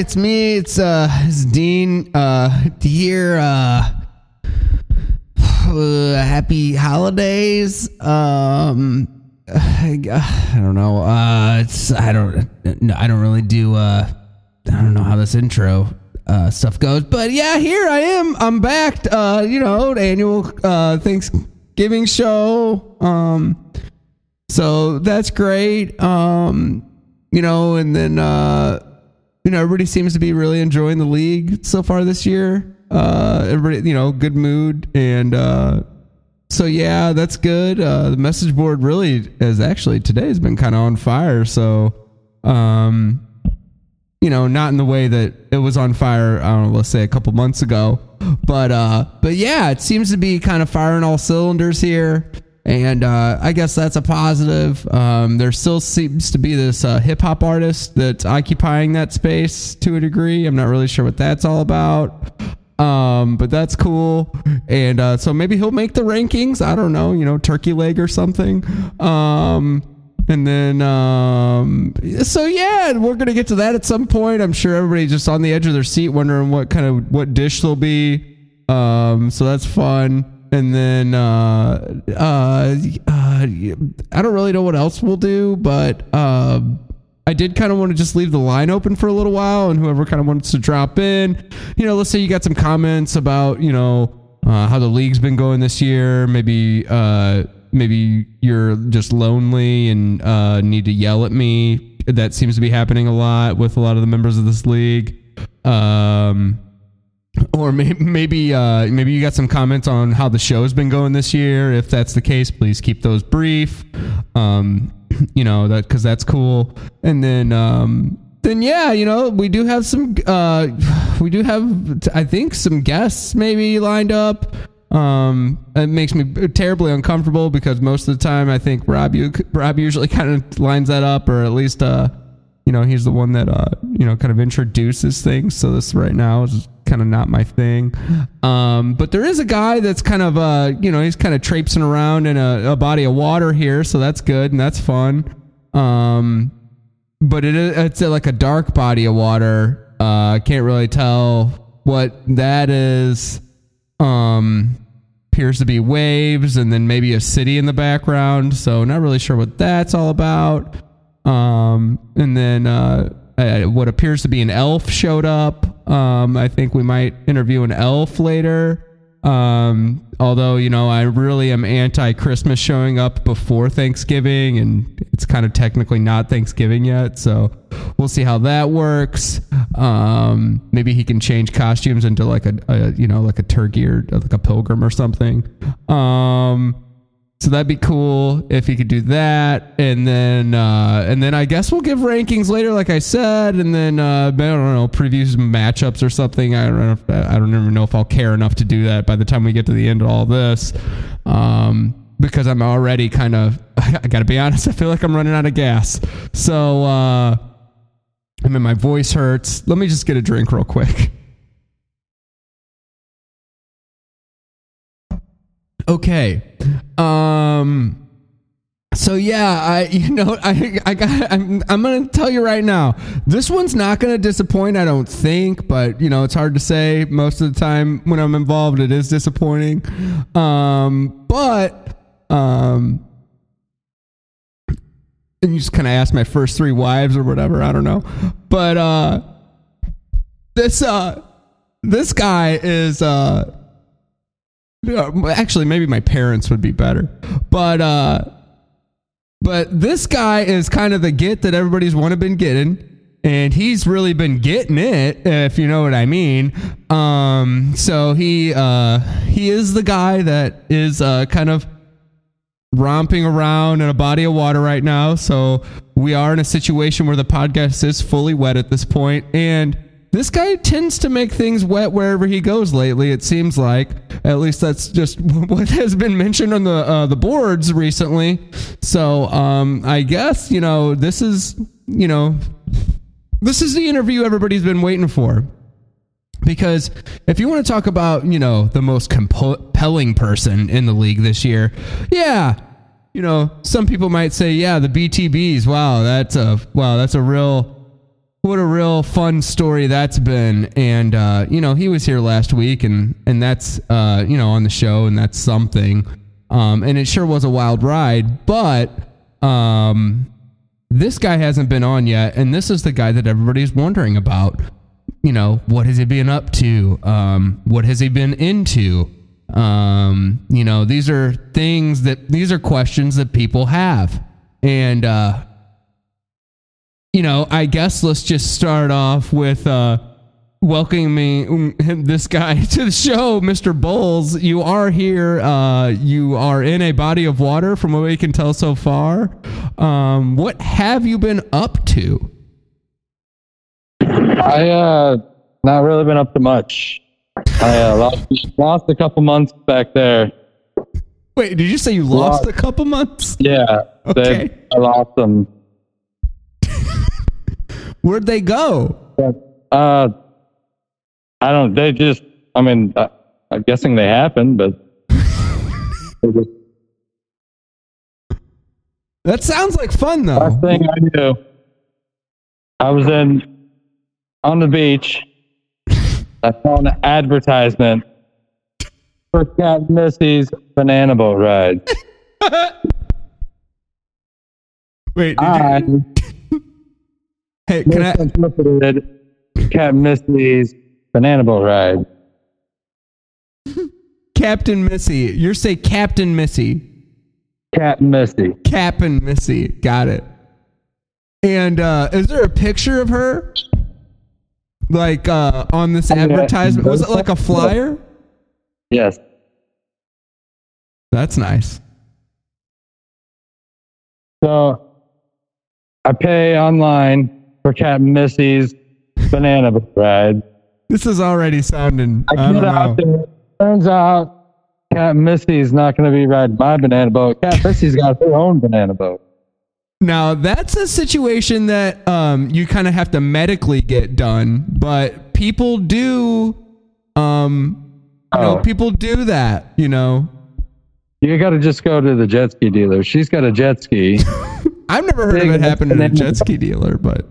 it's me. It's uh, it's Dean. Uh, here. Uh, uh, happy holidays. Um, I, I don't know. Uh, it's I don't. No, I don't really do. Uh, I don't know how this intro uh stuff goes, but yeah, here I am. I'm back. Uh, you know, annual uh Thanksgiving show. Um, so that's great. Um, you know, and then uh, you know, everybody seems to be really enjoying the league so far this year. Uh, everybody, you know, good mood, and uh, so yeah, that's good. Uh, the message board really has actually today has been kind of on fire. So, um, you know, not in the way that it was on fire. I don't know, let's say a couple months ago, but uh, but yeah, it seems to be kind of firing all cylinders here and uh, I guess that's a positive. Um, there still seems to be this uh, hip hop artist that's occupying that space to a degree. I'm not really sure what that's all about, um, but that's cool. And uh, so maybe he'll make the rankings. I don't know, you know, turkey leg or something. Um, and then, um, so yeah, we're gonna get to that at some point. I'm sure everybody's just on the edge of their seat, wondering what kind of what dish they'll be. Um, so that's fun and then uh, uh, uh, I don't really know what else we'll do, but uh, I did kind of want to just leave the line open for a little while, and whoever kind of wants to drop in, you know, let's say you got some comments about, you know, uh, how the league's been going this year, maybe. Uh, maybe you're just lonely and uh, need to yell at me. That seems to be happening a lot with a lot of the members of this league. Um, or maybe maybe, uh, maybe you got some comments on how the show's been going this year. If that's the case, please keep those brief. Um, you know that because that's cool. And then um, then yeah, you know we do have some uh, we do have I think some guests maybe lined up. Um, it makes me terribly uncomfortable because most of the time I think Rob you Rob usually kind of lines that up or at least uh you know he's the one that uh you know kind of introduces things. So this right now is kind of not my thing. Um, but there is a guy that's kind of, uh, you know, he's kind of traipsing around in a, a, body of water here, so that's good and that's fun. Um, but it, it's like a dark body of water. Uh, I can't really tell what that is. Um, appears to be waves and then maybe a city in the background. So not really sure what that's all about. Um, and then uh, uh, what appears to be an elf showed up. Um, I think we might interview an elf later. Um, although, you know, I really am anti Christmas showing up before Thanksgiving, and it's kind of technically not Thanksgiving yet. So we'll see how that works. Um, maybe he can change costumes into like a, a, you know, like a turkey or like a pilgrim or something. Um, so that'd be cool if he could do that, and then uh, and then I guess we'll give rankings later, like I said, and then uh, I don't know previews matchups or something. I don't know. I don't even know if I'll care enough to do that by the time we get to the end of all this, um, because I'm already kind of. I got to be honest. I feel like I'm running out of gas. So uh, I mean, my voice hurts. Let me just get a drink real quick. Okay. Um so yeah, I you know I I got I'm I'm gonna tell you right now, this one's not gonna disappoint. I don't think, but you know it's hard to say. Most of the time when I'm involved, it is disappointing. Um, but um, and you just kind of ask my first three wives or whatever. I don't know, but uh, this uh, this guy is uh actually, maybe my parents would be better. But uh, but this guy is kind of the get that everybody's want to been getting. And he's really been getting it, if you know what I mean. Um, so he uh, he is the guy that is uh, kind of romping around in a body of water right now. So we are in a situation where the podcast is fully wet at this point, and this guy tends to make things wet wherever he goes lately. It seems like, at least that's just what has been mentioned on the uh, the boards recently. So um, I guess you know this is you know this is the interview everybody's been waiting for. Because if you want to talk about you know the most compelling person in the league this year, yeah, you know some people might say yeah the BTBs. Wow, that's a wow that's a real what a real fun story that's been. And uh, you know, he was here last week, and and that's uh, you know on the show, and that's something. Um, and it sure was a wild ride, but um, this guy hasn't been on yet, and this is the guy that everybody's wondering about. You know, what has he been up to? Um, what has he been into? Um, you know, these are things that these are questions that people have, and uh, you know, I guess let's just start off with uh, welcoming me this guy to the show, Mr. Bowles. You are here. Uh, you are in a body of water, from what we can tell so far. Um, what have you been up to? I uh, not really been up to much. I uh, lost, lost a couple months back there. Wait, did you say you lost, a couple months? Yeah, Okay. I lost them. Where'd they go? Uh, I don't. They just. I mean, uh, I'm guessing they happened, but That sounds like fun, last though. thing I knew, I was in on the beach. I saw an advertisement for Cat Missy's banana boat ride. Wait, did I you, hey, can I? misinterpreted Cat Missy's banana boat ride. Captain Missy. You're say Captain Missy. Captain Missy. Captain Missy. Got it. And uh, is there a picture of her? Like uh, on this yeah. advertisement? Was it like a flyer? Yes. That's nice. So I pay online for Cat Missy's banana boat ride. This is already sounding. I I, get out know. there. Turns out Cat Missy's not going to be riding my banana boat. Cat Missy's got her own banana boat. Now that's a situation that um, you kind of have to medically get done, but people do. Um, you know, Oh. people do that. You know, You got to just go to the jet ski dealer. She's got a jet ski I've never heard of it happening to a jet ski dealer, but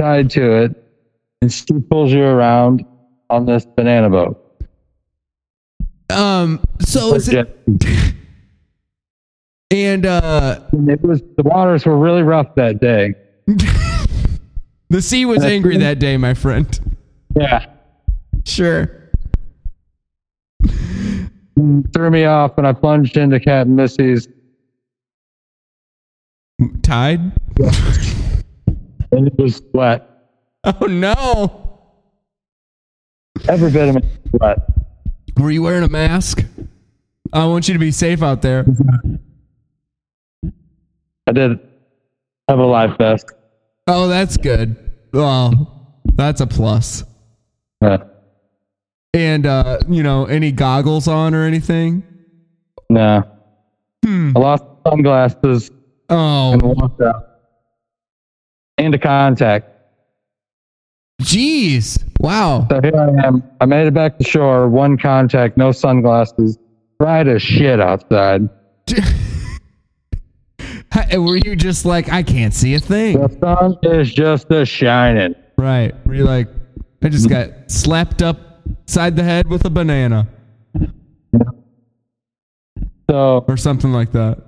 tied to it, and she pulls you around on this banana boat. um, so is it? And uh, And it was the waters were really rough that day. the sea was angry that day, my friend. Yeah, Sure. threw me off, and I plunged into Captain Missy's, Tide. and it was wet. Oh no! Every bit of it was wet. Were you wearing a mask? I want you to be safe out there. I did have a life vest. Oh, that's good. Well, that's a plus. Yeah. And uh, you know, any goggles on or anything? No. Hmm. I lost sunglasses Oh, and walked out. A contact. jeez! Wow. So here I am. I made it back to shore. One contact, no sunglasses. Bright as shit outside. Were you just like, I can't see a thing? The sun is just a shining. Right. Were you like, I just got slapped upside the head with a banana So or something like that?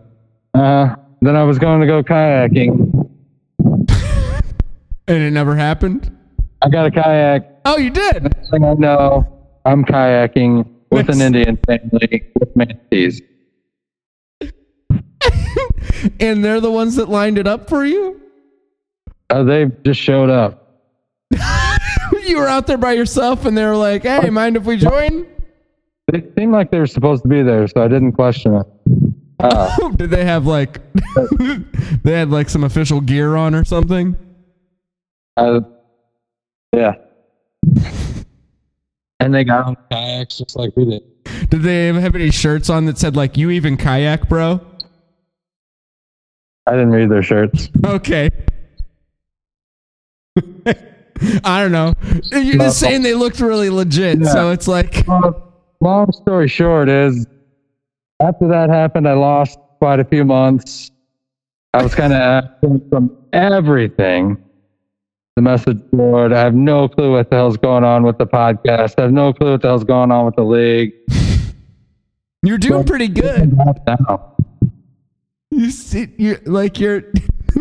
uh, then I was going to go kayaking. And it never happened? I got a kayak. Oh, you did? Next thing I know, I'm kayaking with an Indian family with manatees. and they're the ones that lined it up for you? Uh, they just showed up. you were out there by yourself and they were like, hey, mind if we join? They seemed like they were supposed to be there, so I didn't question it. Uh, Did they have like, they had like some official gear on or something? I, yeah. And they got on kayaks just like we did. Did they have any shirts on that said like, you even kayak, bro? I didn't read their shirts. Okay. I don't know. You're No. just saying they looked really legit. Yeah. So it's like, Well, long story short is, after that happened, I lost quite a few months. I was kind of absent from everything. The message board. I have no clue what the hell's going on with the podcast. I have no clue what the hell's going on with the league. You're doing pretty good. You see, you like you're.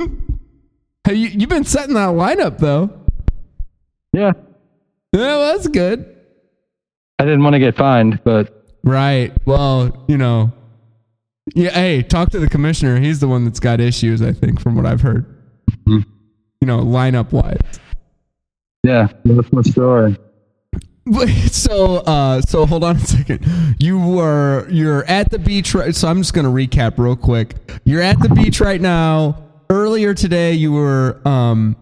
Have you you've been setting that lineup though? Yeah, Yeah, well, that's good. I didn't want to get fined, but Right. Well, you know. Yeah. Hey, talk to the commissioner. He's the one that's got issues. I think, from what I've heard. You know, lineup wise. yeah, that's my story. Wait, so uh so hold on a second. You were you're at the beach right so I'm just going to recap real quick. You're at the beach right now. Earlier today you were um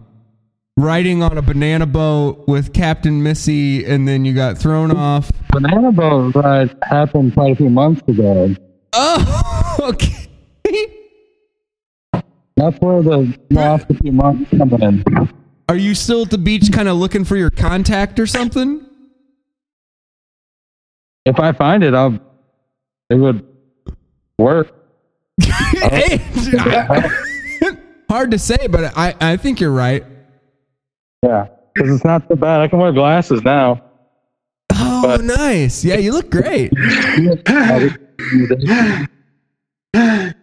riding on a banana boat with Captain Missy and then you got thrown off. Banana boat ride happened quite a few months ago. Oh, okay. That's where the last few months come in. Are you still at the beach kind of looking for your contact or something? If I find it, I'll. It would work. Hey, hard to say, but I I think you're right. Yeah, because it's not so bad. I can wear glasses now. Oh, But- nice. Yeah, you look great.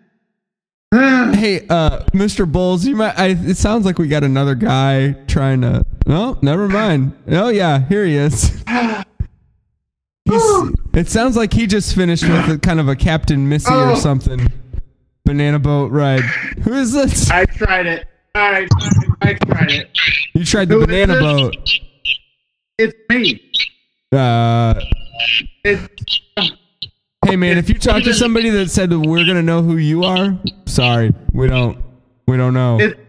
Hey, uh, Mr. Bowles, you might. I, it sounds like we got another guy trying to. Oh, never mind. Oh yeah, here he is. He's, it sounds like he just finished with a, kind of a Captain Missy or Oh. something. Banana boat ride. Who is this? I tried it. I I tried it. You tried the Who banana boat. It's me. Uh, It's hey man, if you talk to somebody that said we're gonna know who you are, sorry, we don't. We don't know. it,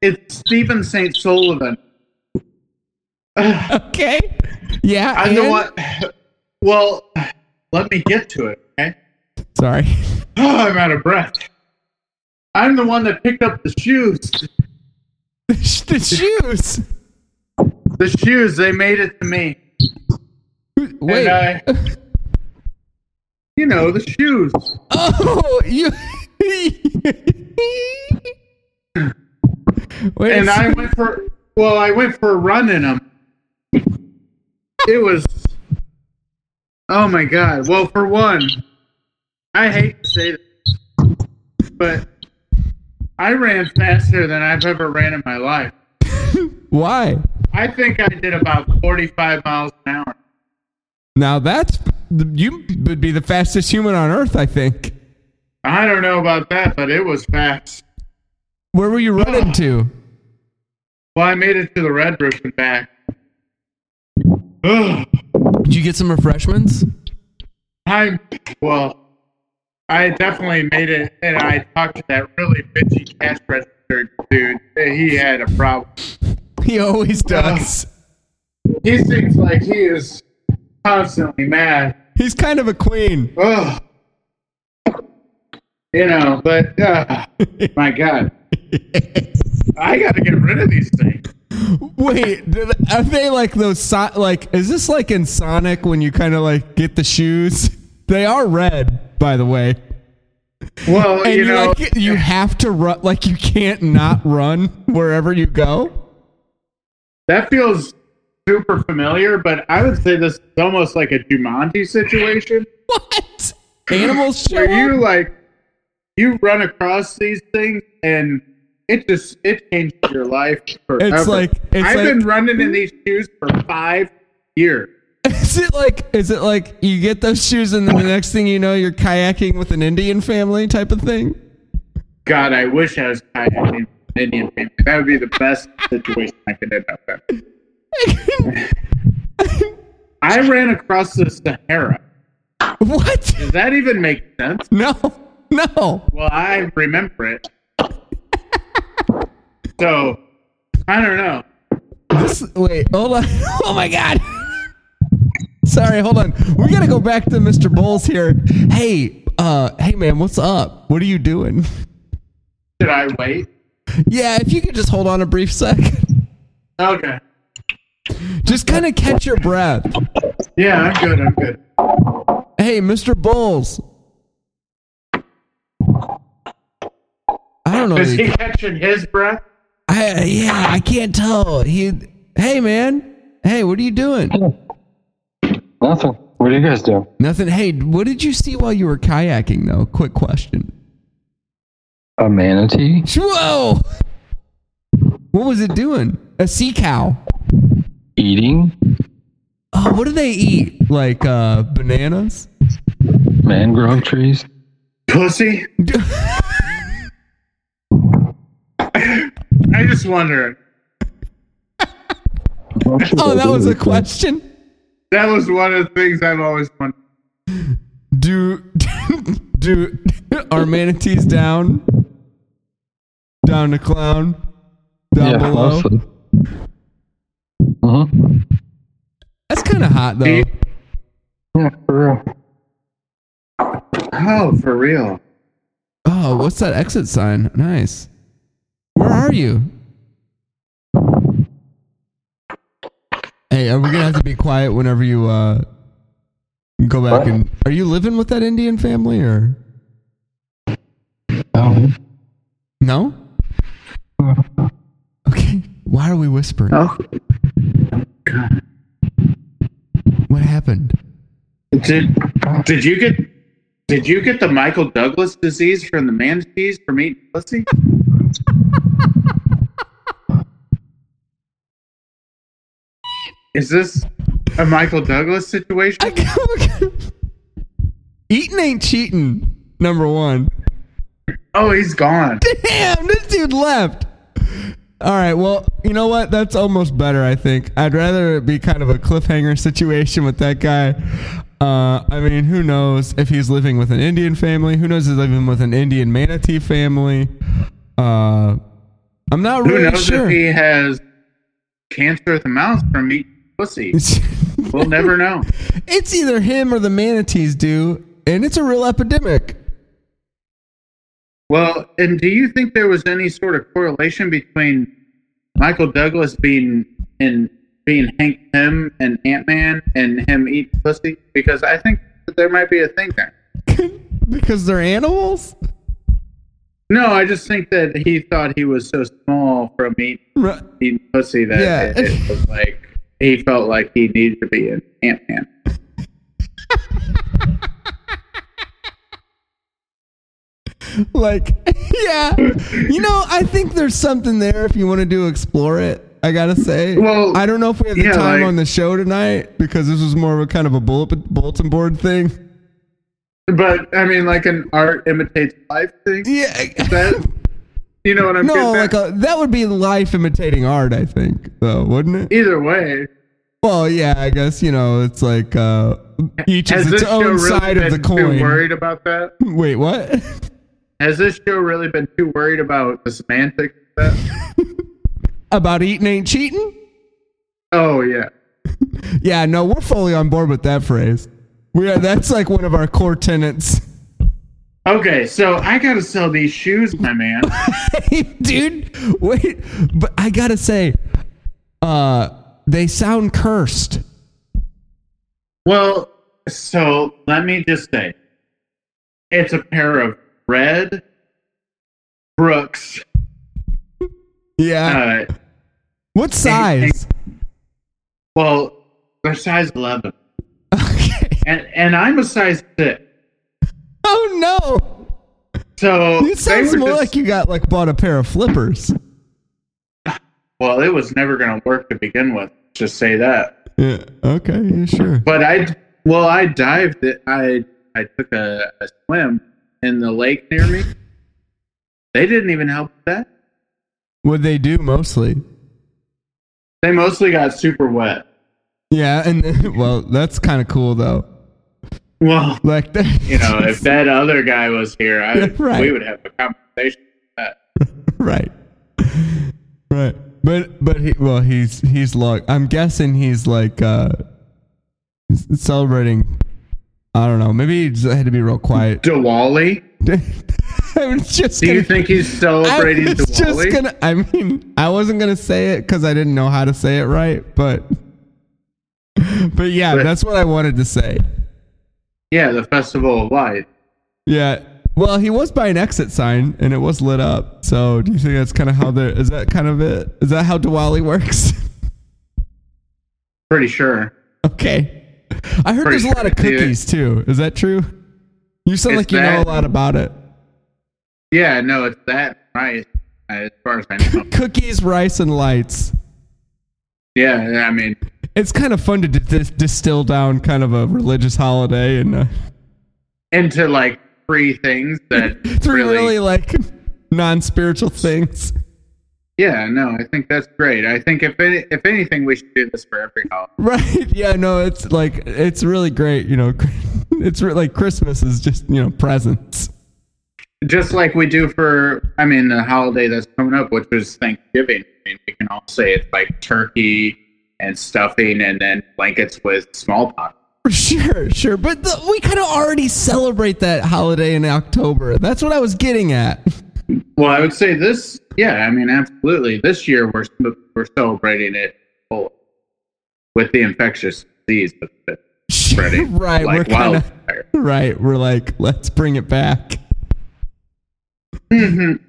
it's Stephen St. Sullivan. okay. Yeah. I'm the and- one. Well, let me get to it. Okay. Sorry. Oh, I'm out of breath. I'm the one that picked up the shoes. the shoes. The shoes. They made it to me. Wait. You know, the shoes. oh, you. Wait. and I went for well, I went for a run in them. It was oh my god. Well, for one, I hate to say this, but I ran faster than I've ever ran in my life. Why? I think I did about 45 miles an hour. Now that's you would be the fastest human on earth. I think. I don't know about that, but it was fast. Where were you running to? Well, I made it to the red roof and back. Ugh. Did you get some refreshments? I well, I definitely made it, and I talked to that really bitchy cash register dude. He had a problem. He always does. He seems like he is constantly mad. He's kind of a queen. Ugh. You know, but uh, my God, I got to get rid of these things. Wait, are they like those? So, like, is this like in Sonic when you kind of like get the shoes? They are red, by the way. Well, And you you, know, like you have to run. Like you can't not run wherever you go. that feels super familiar. But I would say this is almost like a Jumanji situation. What? Animals show where you like you run across these things and it just it changes your life forever. It's like- it's I've like- been running in hmm? these shoes for five years. Is it like? Is it like you get those shoes and then the next thing you know you're kayaking with an Indian family type of thing? God, I wish I was kayaking with an Indian family. That would be the best situation I could end up in. I ran across the Sahara. what? Does that even make sense? No, no. Well, I remember it. So I don't know. This wait, hold on. Oh my god. Sorry, hold on. We gotta go back to Mr. Bowles here. Hey, uh, hey man, what's up? What are you doing? Should I wait? Yeah, if you could just hold on a brief sec. Okay. Just kind of catch your breath. Yeah, I'm good. I'm good. Hey, Mr. Bowles. I don't know. Is he he- catching his breath? I I, yeah, I can't tell. He, hey man, hey, what are you doing? Nothing. What are you guys doing? Nothing. Hey, what did you see while you were kayaking though? Quick question. A manatee? Whoa! What was it doing? A sea cow. Eating Oh, what do they eat? Like uh, bananas? mangrove trees? Pussy? I just wonder. Oh, that was a question. That was one of the things I've always wondered. Do do are manatees down? Down to clown? Down yeah, below? mostly. Uh-huh. That's kind of hot though. Yeah, for real. Oh, for real? Oh, what's that exit sign? Nice. Where are you? Hey, are we gonna have to be quiet whenever you uh go back What? and are you living with that Indian family or Oh. no? Okay. Why are we whispering? Oh, God. What happened? Did did you get did you get the Michael Douglas disease from the manatees from eating pussy? Is this a Michael Douglas situation? Eating ain't cheating. Number one. Oh, he's gone. Damn, this dude left. All right, well, you know what? That's almost better, I think. I'd rather it be kind of a cliffhanger situation with that guy. Uh, I mean, who knows if he's living with an Indian family? Who knows if he's living with an Indian manatee family? Uh, I'm not Who really knows sure. if he has cancer of the mouth from eating pussy? We'll never know. it's either him or the manatees do, and it's a real epidemic. Well, and do you think there was any sort of correlation between Michael Douglas being in being Hank Pym and Ant Man and him eating pussy? Because I think that there might be a thing there. because they're animals? No, I just think that he thought he was so small from eating, Right. eating pussy that Yeah. it, it was like he felt like he needed to be an Ant Man. like yeah. You know i think there's something there if you want to do explore it i gotta say. Well, i don't know if we have the yeah, time like- on the show tonight because this was more of a kind of a bullet, bulletin board thing. But I mean, like an art imitates life thing. yeah That you know what I'm no like a, that would be life imitating art i think though wouldn't it? Either way, well yeah i guess you know it's like uh each has is its own really side of the coin. worried about that? wait what Has this show really been too worried about the semantics about eating ain't cheating Oh yeah. yeah no we're fully on board with that phrase we are that's like one of our core tenets Okay, so I gotta sell these shoes, my man. Dude, wait, but I gotta say, uh, they sound cursed. well, so let me just say, it's a pair of red Brooks. Yeah. Uh, what size? well, they're size eleven, Okay. and and I'm a size six. Oh no! So It sounds more just- like you got like bought a pair of flippers. well, it was never gonna work to begin with. Just say that. Yeah. Okay. Yeah. Sure. But I, well, I dived it. I I took a, a swim in the lake near me. They didn't even help with that. What they do mostly? They mostly got super wet. Yeah. And well, that's kind of cool though. Well, Like that. you know, if that other guy was here, I, Right. we would have a conversation. About that. right. Right. But but he well he's he's like I'm guessing he's like uh celebrating I don't know, maybe he just had to be real quiet. Diwali? I was just Do you gonna, think he's I celebrating was just gonna I mean I wasn't gonna say it because I didn't know how to say it right, but but yeah, But- that's what I wanted to say. yeah, the Festival of Light. Yeah. Well, he was by an exit sign and it was lit up. So, do you think that's kind of how the is that kind of it? Is that how Diwali works? Pretty sure. okay. I heard Pretty there's a lot of cookies too. Is that true? You sound It's like you know a lot about it. Yeah, no, it's that rice. As far as I know. Cookies, rice, and lights. yeah, I mean, It's kind of fun to dis- distill down kind of a religious holiday and uh, into like three things that three really, really, like non-spiritual things. Yeah, no, I think that's great. I think if any, if anything, we should do this for every holiday. Right? Yeah. No. It's like it's really great. You know, it's re- like Christmas is just you know presents. Just like we do for, I mean, the holiday that's coming up, which is Thanksgiving. I mean, we can all say it's like turkey and stuffing, and then blankets with smallpox. Sure, sure, but the, we kind of already celebrate that holiday in October. That's what I was getting at. Well, I would say this. Yeah, I mean, absolutely. This year we're we're celebrating it full with the infectious disease spreading right, we're like kind of wildfire. right. We're like, let's bring it back. Mhm.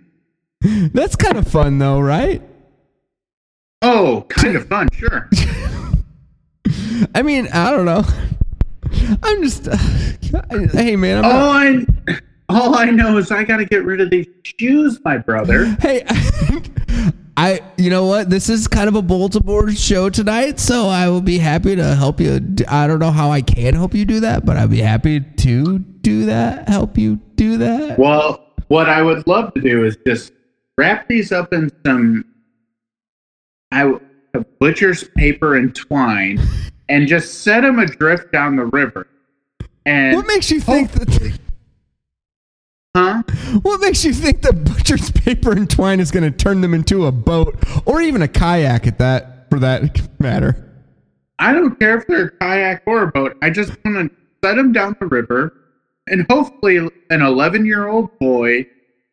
That's kind of fun, though, right? Oh, kind of fun, sure. I mean, I don't know. I'm just, hey man, I'm not, I all I know is I got to get rid of these shoes, my brother. Hey, I, you know what? This is kind of a Baltimore show tonight, so I will be happy to help you. I don't know how I can help you do that, but I'd be happy to do that. Help you do that. Well, what I would love to do is just wrap these up in some I butcher's paper and twine, and just set them adrift down the river. And What makes you think that? Huh? What makes you think the butcher's paper and twine is going to turn them into a boat or even a kayak at that, for that matter? I don't care if they're a kayak or a boat. I just want to set them down the river, and hopefully, an 11 year old boy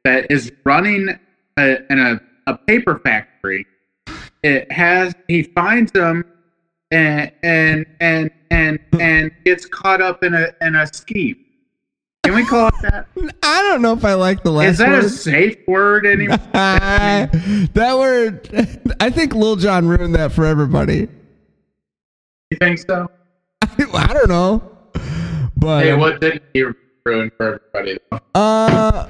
that is running a, in a, a paper factory, it has he finds them and and and and and gets caught up in a in a scheme. Can we call it that? I don't know if I like the last Is that word. a safe word anymore? that word, I think Lil Jon ruined that for everybody. you think so? I don't know, but Hey, what did he ruin for everybody? Though? uh,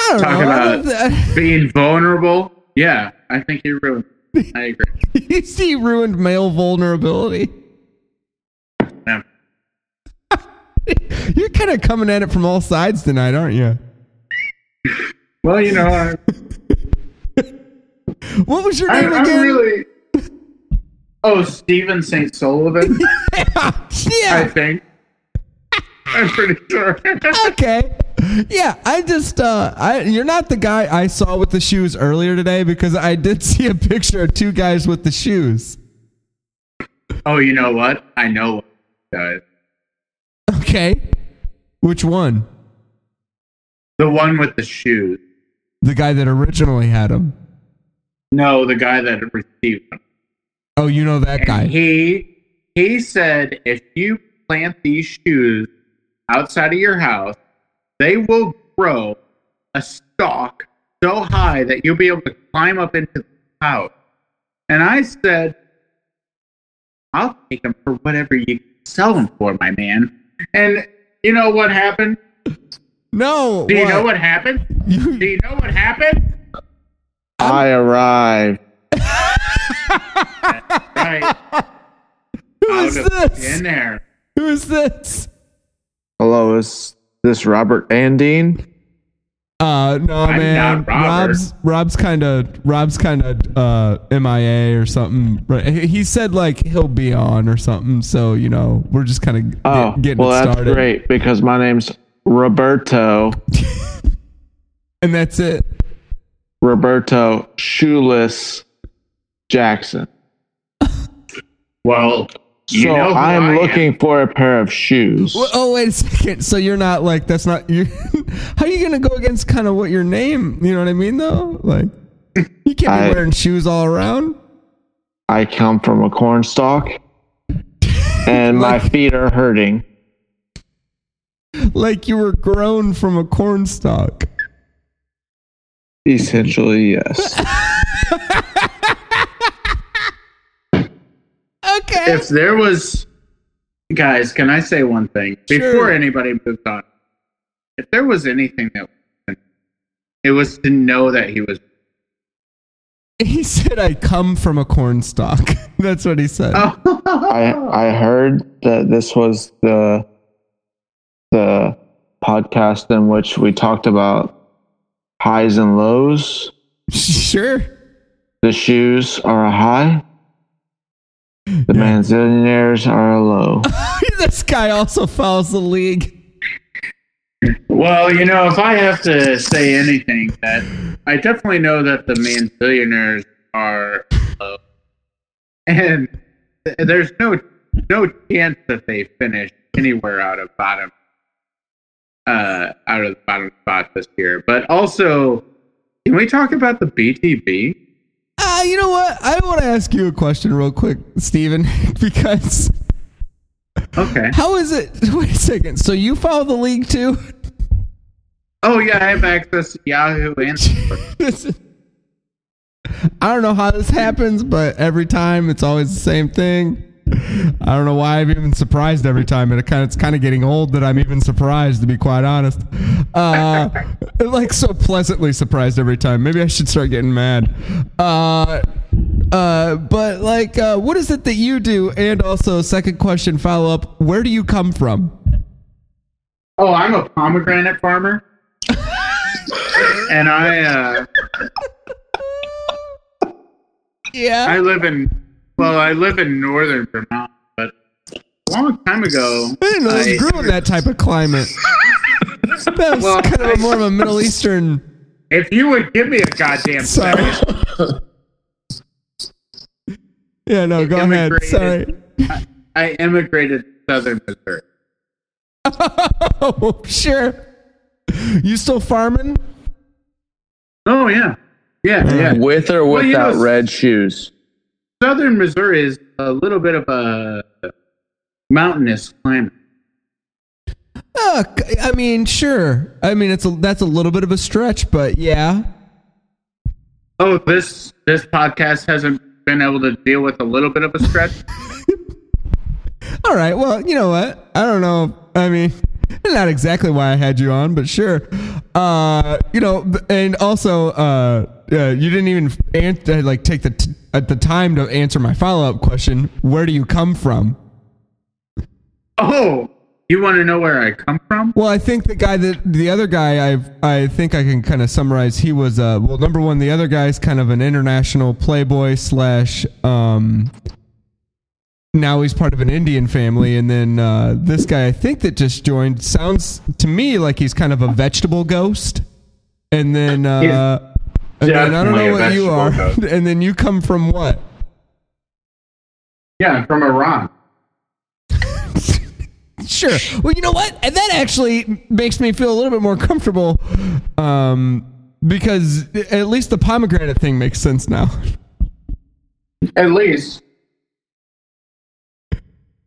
I don't Talk about I being vulnerable. Yeah, I think he ruined. I agree. see, he ruined male vulnerability. You're kind of coming at it from all sides tonight, aren't you? Well, you know, I, What was your name I'm again? really. Oh, Stephen St. Sullivan, I yeah. I think. I'm pretty sure. Okay. Yeah, I just uh I you're not the guy I saw with the shoes earlier today because I did see a picture of two guys with the shoes. oh, you know what? I know what. Okay. Which one? The one with the shoes. The guy that originally had them. No, the guy that received them. Oh, you know that And guy. he he said if you plant these shoes outside of your house, they will grow a stalk so high that you'll be able to climb up into the house. And I said, I'll take them for whatever you sell them for, my man. And you know what happened? No. Do you know what happened? Do you know what happened? I arrived. Right Who is this? in there. Who is this? Hello, is this Robert Andine? Uh no I'm man. not Rob's Rob's kind of Rob's kind of uh MIA or something. Right. He he said like he'll be on or something. So you know we're just kind of Oh, getting well, it that's started. great because my name's Roberto. And that's it. Roberto Shoeless Jackson. Well, you so know I'm I am. looking for a pair of shoes. Well, oh wait a second. So you're not like that's not you. How are you gonna go against kind of what your name? You know what I mean though. Like you can't be I- wearing shoes all around. I come from a cornstalk, and my feet are hurting. like you were grown from a corn stalk. Essentially, yes. Okay. If there was, guys, can I say one thing before anybody moves on? If there was anything that, it was to know that he was. he said I come from a corn stalk. That's what he said. Oh, I I heard that this was the the podcast in which we talked about highs and lows. Sure. The shoes are a high. The manzillionaires are low. this guy also follows the league. Well, you know, if I have to say anything, that I definitely know that the man billionaires are low, and th- there's no no chance that they finish anywhere out of bottom uh out of the bottom spot this year. But also, can we talk about the BTB? You know what? I want to ask you a question real quick, Steven, because Okay. how is it? Wait a second. So you follow the league too? Oh yeah, I have access to Yahoo and I don't know how this happens, but every time it's always the same thing. I don't know why I'm even surprised every time, and it kind of, it's kind of getting old that I'm even surprised, to be quite honest. Uh, like so pleasantly surprised every time. Maybe I should start getting mad. Uh, uh, but like, uh, what is it that you do? And also, second question, follow up: Where do you come from? Oh, I'm a pomegranate farmer. and I uh Yeah, I live in well, I live in northern Vermont, but a long time ago I didn't know I- grew in that type of climate. That was Well, kind of a I- more of a Middle Eastern. if you would give me a goddamn Sorry. second, Yeah, no, go ahead. Sorry. I, I immigrated to southern Missouri. Oh, sure. You still farming? Oh yeah. Yeah, yeah. With or Well, you without know- red shoes. Southern Missouri is a little bit of a mountainous climate. Uh, I mean, sure. I mean, it's a, that's a little bit of a stretch, but yeah. Oh, this this podcast hasn't been able to deal with a little bit of a stretch. All right. Well, you know what? I don't know. I mean, not exactly why I had you on, but sure. Uh, you know, and also, uh, uh you didn't even like take the t- at the time to answer my follow up question. Where do you come from? Oh, you want to know where I come from? Well, I think the guy that the other guy I I think I can kind of summarize. He was uh well, number one, the other guy's kind of an international playboy slash um. Now he's part of an Indian family, and then uh, this guy I think that just joined sounds to me like he's kind of a vegetable ghost. And then uh, and then I don't know what you are. ghost. And then you come from what? Yeah, I'm from Iran. Sure. Well, you know what? And that actually makes me feel a little bit more comfortable um, because at least the pomegranate thing makes sense now. At least.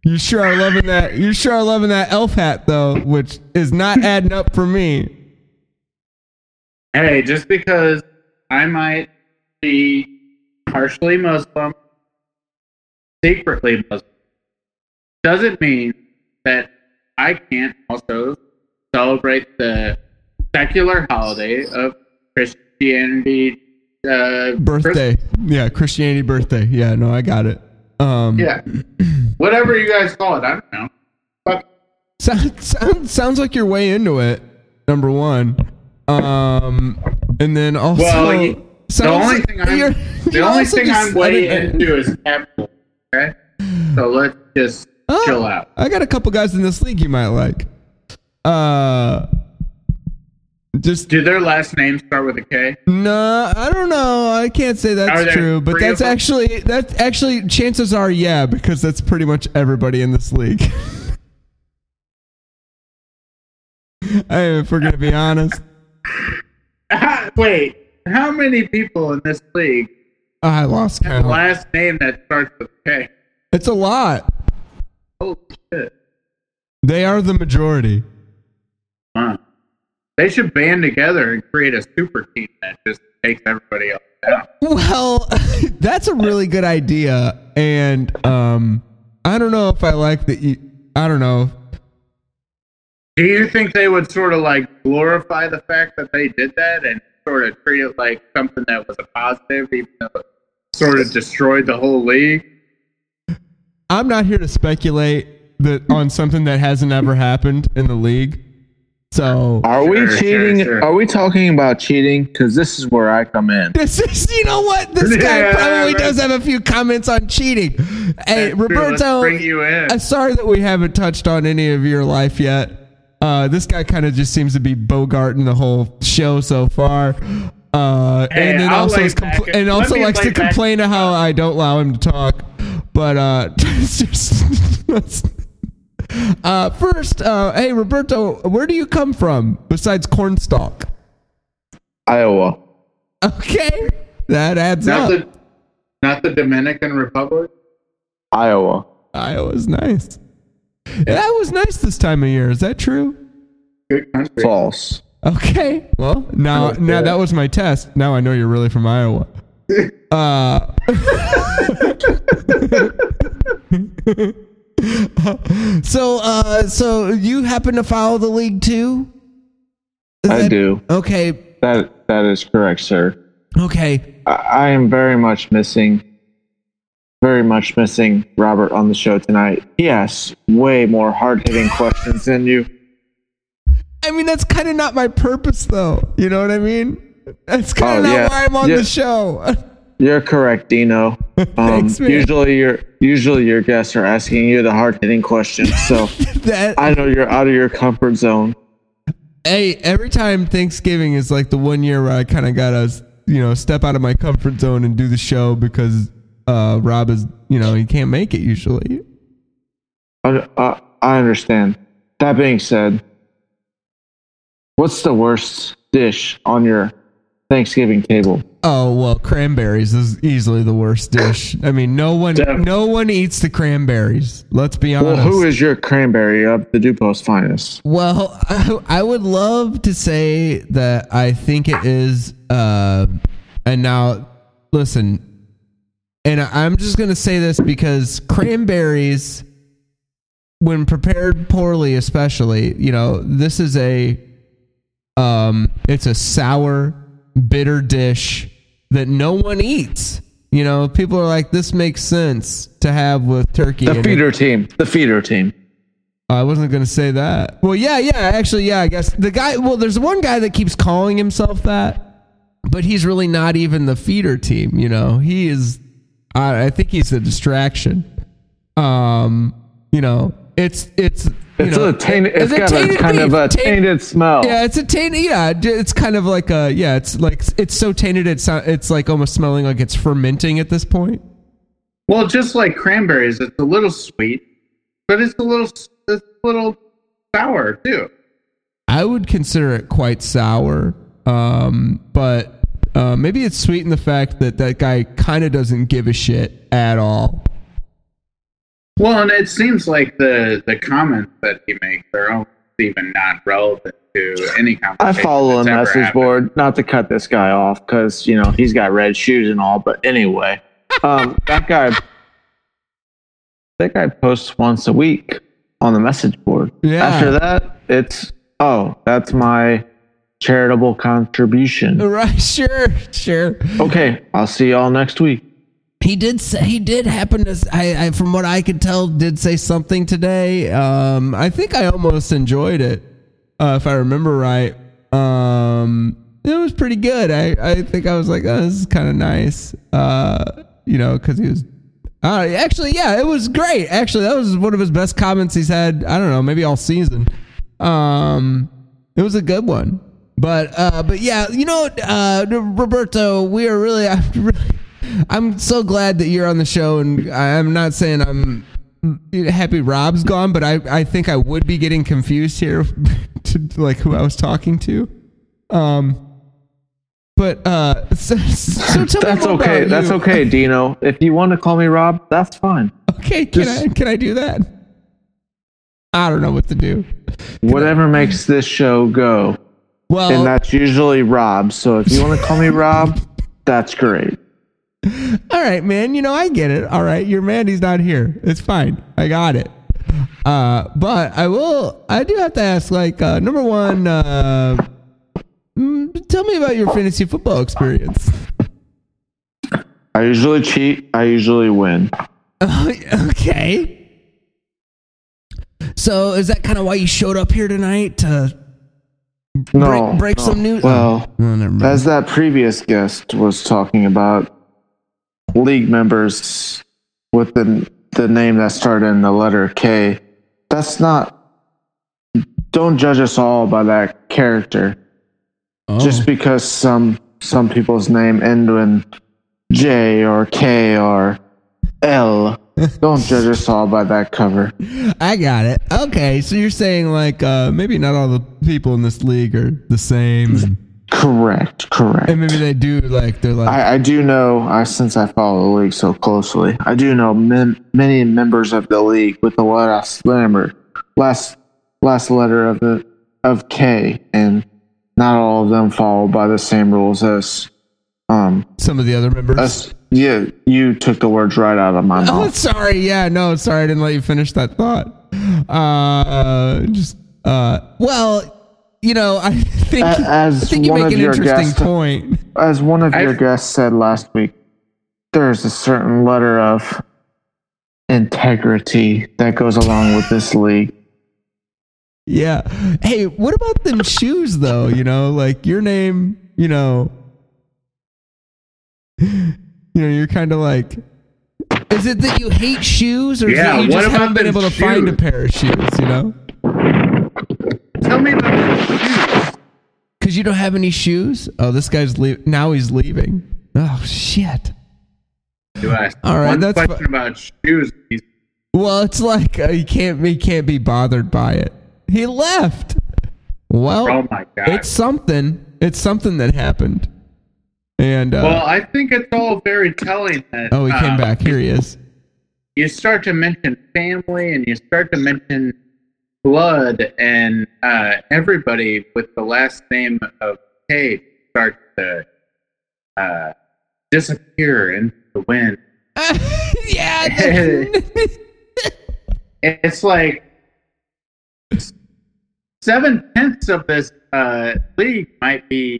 You sure are loving that. You sure are loving that elf hat though, which is not adding up for me. Hey, just because I might be partially Muslim, secretly Muslim, doesn't mean that I can't also celebrate the secular holiday of Christianity. Uh, Birthday. Yeah, Christianity birthday. Yeah, no, I got it. Um, Yeah. Whatever you guys call it, I don't know. But Sound, sound, sounds like you're way into it. Number one, um, and then also Well, you- the only thing I'm the only thing I'm way I into is capitalism. Okay, so let's just Oh, chill out. I got a couple guys in this league you might like. Uh, just Do their last names start with a K? no, I don't know. I can't say that's true, but that's actually that actually chances are yeah, because that's pretty much everybody in this league. hey, if we're gonna be honest, Wait, how many people in this league I lost have a count. last name that starts with K? It's a lot. Holy shit! They are the majority. months. They should band together and create a super team that just takes everybody else down. Well, that's a really good idea, and um, I don't know if I like that. You, I don't know. Do you think they would sort of like glorify the fact that they did that and sort of treat it like something that was a positive, even though it sort of destroyed the whole league? I'm not here to speculate that on something that hasn't ever happened in the league. So Are we Sure, sure, cheating? sure. Are we talking about cheating? Because this is where I come in. this is, you know what? This guy Yeah, probably right. does have a few comments on cheating. Hey, That's true. Roberto, bring you in. I'm sorry that we haven't touched on any of your life yet. Uh, this guy kind of just seems to be bogarting the whole show so far. Uh, Hey, and then I'll also is compl- and- and also likes to back complain of how I don't allow him to talk. But uh, just uh, first, uh, hey Roberto, where do you come from besides Cornstalk? Iowa. Okay, that adds Not up. the, not the Dominican Republic. Iowa. Iowa's nice. That was nice this time of year. Is that true? Good country. False. Okay. Well, now Okay. now that was my test. Now I know you're really from Iowa. Uh, so uh, so you happen to follow the league too? Is I that- do. Okay. That that is correct, sir. Okay. I, I am very much missing, very much missing Robert on the show tonight. He asks way more hard hitting questions than you. I mean, that's kind of not my purpose, though. You know what I mean? That's kind of Oh, not yeah. why I'm on Yeah. the show. You're correct, Dino. Um, Thanks, usually your usually your guests are asking you the hard hitting questions, so that I know you're out of your comfort zone. Hey, every time Thanksgiving is like the one year where I kind of gotta, you know, step out of my comfort zone and do the show because uh, Rob is, you know, he can't make it usually. I, I, I understand. That being said, what's the worst dish on your Thanksgiving table? Oh well, cranberries is easily the worst dish. I mean, no one, no one eats the cranberries. Let's be honest. Well, who is your cranberry of the Dupo's finest? Well, I, I would love to say that I think it is. Uh, and now, listen, and I'm just going to say this because cranberries, when prepared poorly, especially, you know, this is a, um, it's a sour, bitter dish that no one eats. You know, people are like, this makes sense to have with turkey. The and it- feeder team. The feeder team. I wasn't gonna say that. Well, yeah, yeah, actually, yeah. I guess the guy. Well, there's one guy that keeps calling himself that, but he's really not even the feeder team. You know, he is. I, I think he's a distraction. Um, you know, it's it's. You It's know, a tainted. it's it's got a tainted kind of a Taint- tainted smell. Yeah, it's a tainted. Yeah, it's kind of like a. Yeah, it's like it's so tainted. It's it's like almost smelling like it's fermenting at this point. Well, just like cranberries, it's a little sweet, but it's a little it's a little sour too. I would consider it quite sour, um, but uh, maybe it's sweet in the fact that that guy kind of doesn't give a shit at all. Well, and it seems like the the comments that he makes are almost even not relevant to any conversation. I follow a message happened. board, not to cut this guy off, because you know he's got red shoes and all. But anyway, um, that guy, that guy posts once a week on the message board. Yeah. After that, it's oh, that's my charitable contribution. Right? Sure, sure. Okay, I'll see y'all next week. He did say he did happen to. I, I from what I could tell, did say something today. Um, I think I almost enjoyed it, uh, if I remember right. Um, it was pretty good. I I think I was like, oh, this is kind of nice. Uh, you know, because he was. Uh, actually, yeah, it was great. Actually, that was one of his best comments he's had. I don't know, maybe all season. Um, it was a good one. But uh, but yeah, you know, uh, Roberto, we are really, I'm really, I'm so glad that you're on the show, and I'm not saying I'm happy Rob's gone, but I I think I would be getting confused here to like who I was talking to. Um, but uh, so, so tell me That's okay. That's you. okay, Dino. If you want to call me Rob, that's fine. Okay, can Just- I can I do that? I don't know what to do. Whatever makes this show go. Well, And that's usually Rob. So if you want to call me Rob, that's great. all right, man. You know, I get it. All right, your man, he's not here. It's fine. I got it. Uh, but I will. I do have to ask. Like, uh, number one, uh, mm, tell me about your fantasy football experience. I usually cheat. I usually win. okay. So is that kind of why you showed up here tonight to No. break, break no. some news? Well, Oh, as that previous guest was talking about league members with the the name that started in the letter K, that's not. Don't judge us all by that character. Oh. Just because some some people's name end in J or K or L, don't judge us all by that cover. I got it. Okay, so you're saying like uh, maybe not all the people in this league are the same, Correct, correct. and maybe they do like they're like I, I do know, I, since I follow the league so closely, I do know mem- many members of the league with the last letter, last last letter of the of K, and not all of them follow by the same rules as um some of the other members. us. Yeah, you took the words right out of my mouth. Oh, mouth. sorry. Yeah, no, sorry. I didn't let you finish that thought. Uh, just uh, well, you know, I think A- as I think you one make of an your interesting guests- point. As one of your I've- guests said last week, there's a certain letter of integrity that goes along with this league. Yeah. Hey, what about them shoes though? You know, like your name. You know, you know, you're kind of like. Is it that you hate shoes, or is Yeah, it you just haven't been them able to find a pair of shoes? You know, Tell me about the shoes. because you don't have any shoes. Oh, this guy's leaving. Now he's leaving. Oh shit. You asked All right, one that's question about shoes. He's- Well, it's like uh, he can't he can't be bothered by it. He left. Well, Oh my god. it's something. It's something that happened. And uh, well, I think it's all very telling that. oh, he came uh, back. Here he is. You start to mention family, and you start to mention blood, and uh, everybody with the last name of K starts to uh, disappear into the wind. yeah. It's like seven tenths of this uh, league might be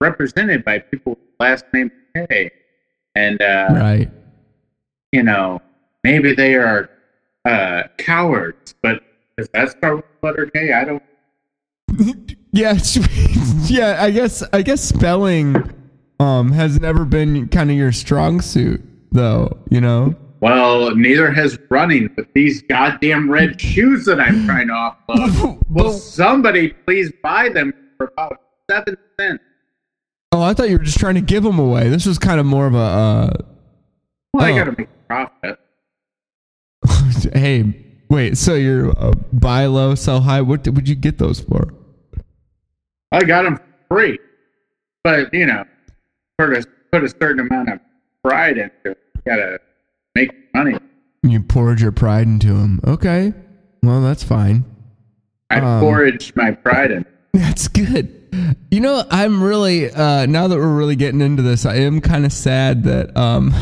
represented by people last name K, and uh, right. you know maybe they are uh, cowards, but does that start with the letter K? I don't. Yeah. yeah. I guess. I guess spelling um has never been kind of your strong suit, though. You know. Well, neither has running with these goddamn red shoes that I'm trying to offload. Will somebody please buy them for about seven cents? Oh, I thought you were just trying to give them away. This was kind of more of a. Uh, Well, I Oh. gotta make a profit. hey, wait. So you're uh, buy low, sell high. What did, would you get those for? I got them free, but you know, put a put a certain amount of pride into it. You gotta make money. You poured your pride into them. Okay. Well, that's fine. I Um, foraged my pride in. That's good. You know, I'm really uh now that we're really getting into this, I am kind of sad that um